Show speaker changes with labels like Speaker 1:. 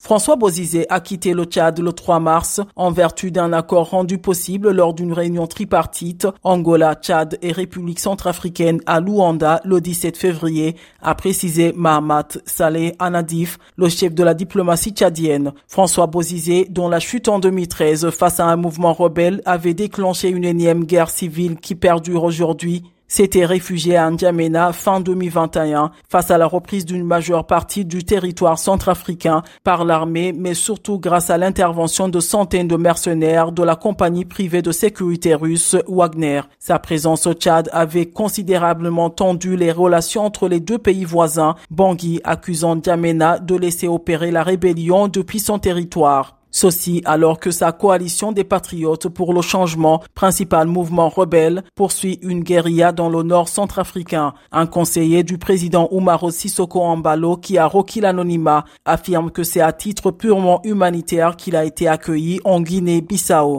Speaker 1: François Bozizé a quitté le Tchad le 3 mars en vertu d'un accord rendu possible lors d'une réunion tripartite Angola, Tchad et République centrafricaine à Luanda le 17 février, a précisé Mahamat Saleh Anadif, le chef de la diplomatie tchadienne. François Bozizé, dont la chute en 2013 face à un mouvement rebelle avait déclenché une énième guerre civile qui perdure aujourd'hui, s'était réfugié à N'Djamena fin 2021 face à la reprise d'une majeure partie du territoire centrafricain par l'armée, mais surtout grâce à l'intervention de centaines de mercenaires de la compagnie privée de sécurité russe Wagner. Sa présence au Tchad avait considérablement tendu les relations entre les deux pays voisins, Bangui accusant N'Djamena de laisser opérer la rébellion depuis son territoire. Ceci alors que sa coalition des patriotes pour le changement, principal mouvement rebelle, poursuit une guérilla dans le nord centrafricain. Un conseiller du président Oumaro Sissoko Ambalo qui a requis l'anonymat affirme que c'est à titre purement humanitaire qu'il a été accueilli en Guinée-Bissau.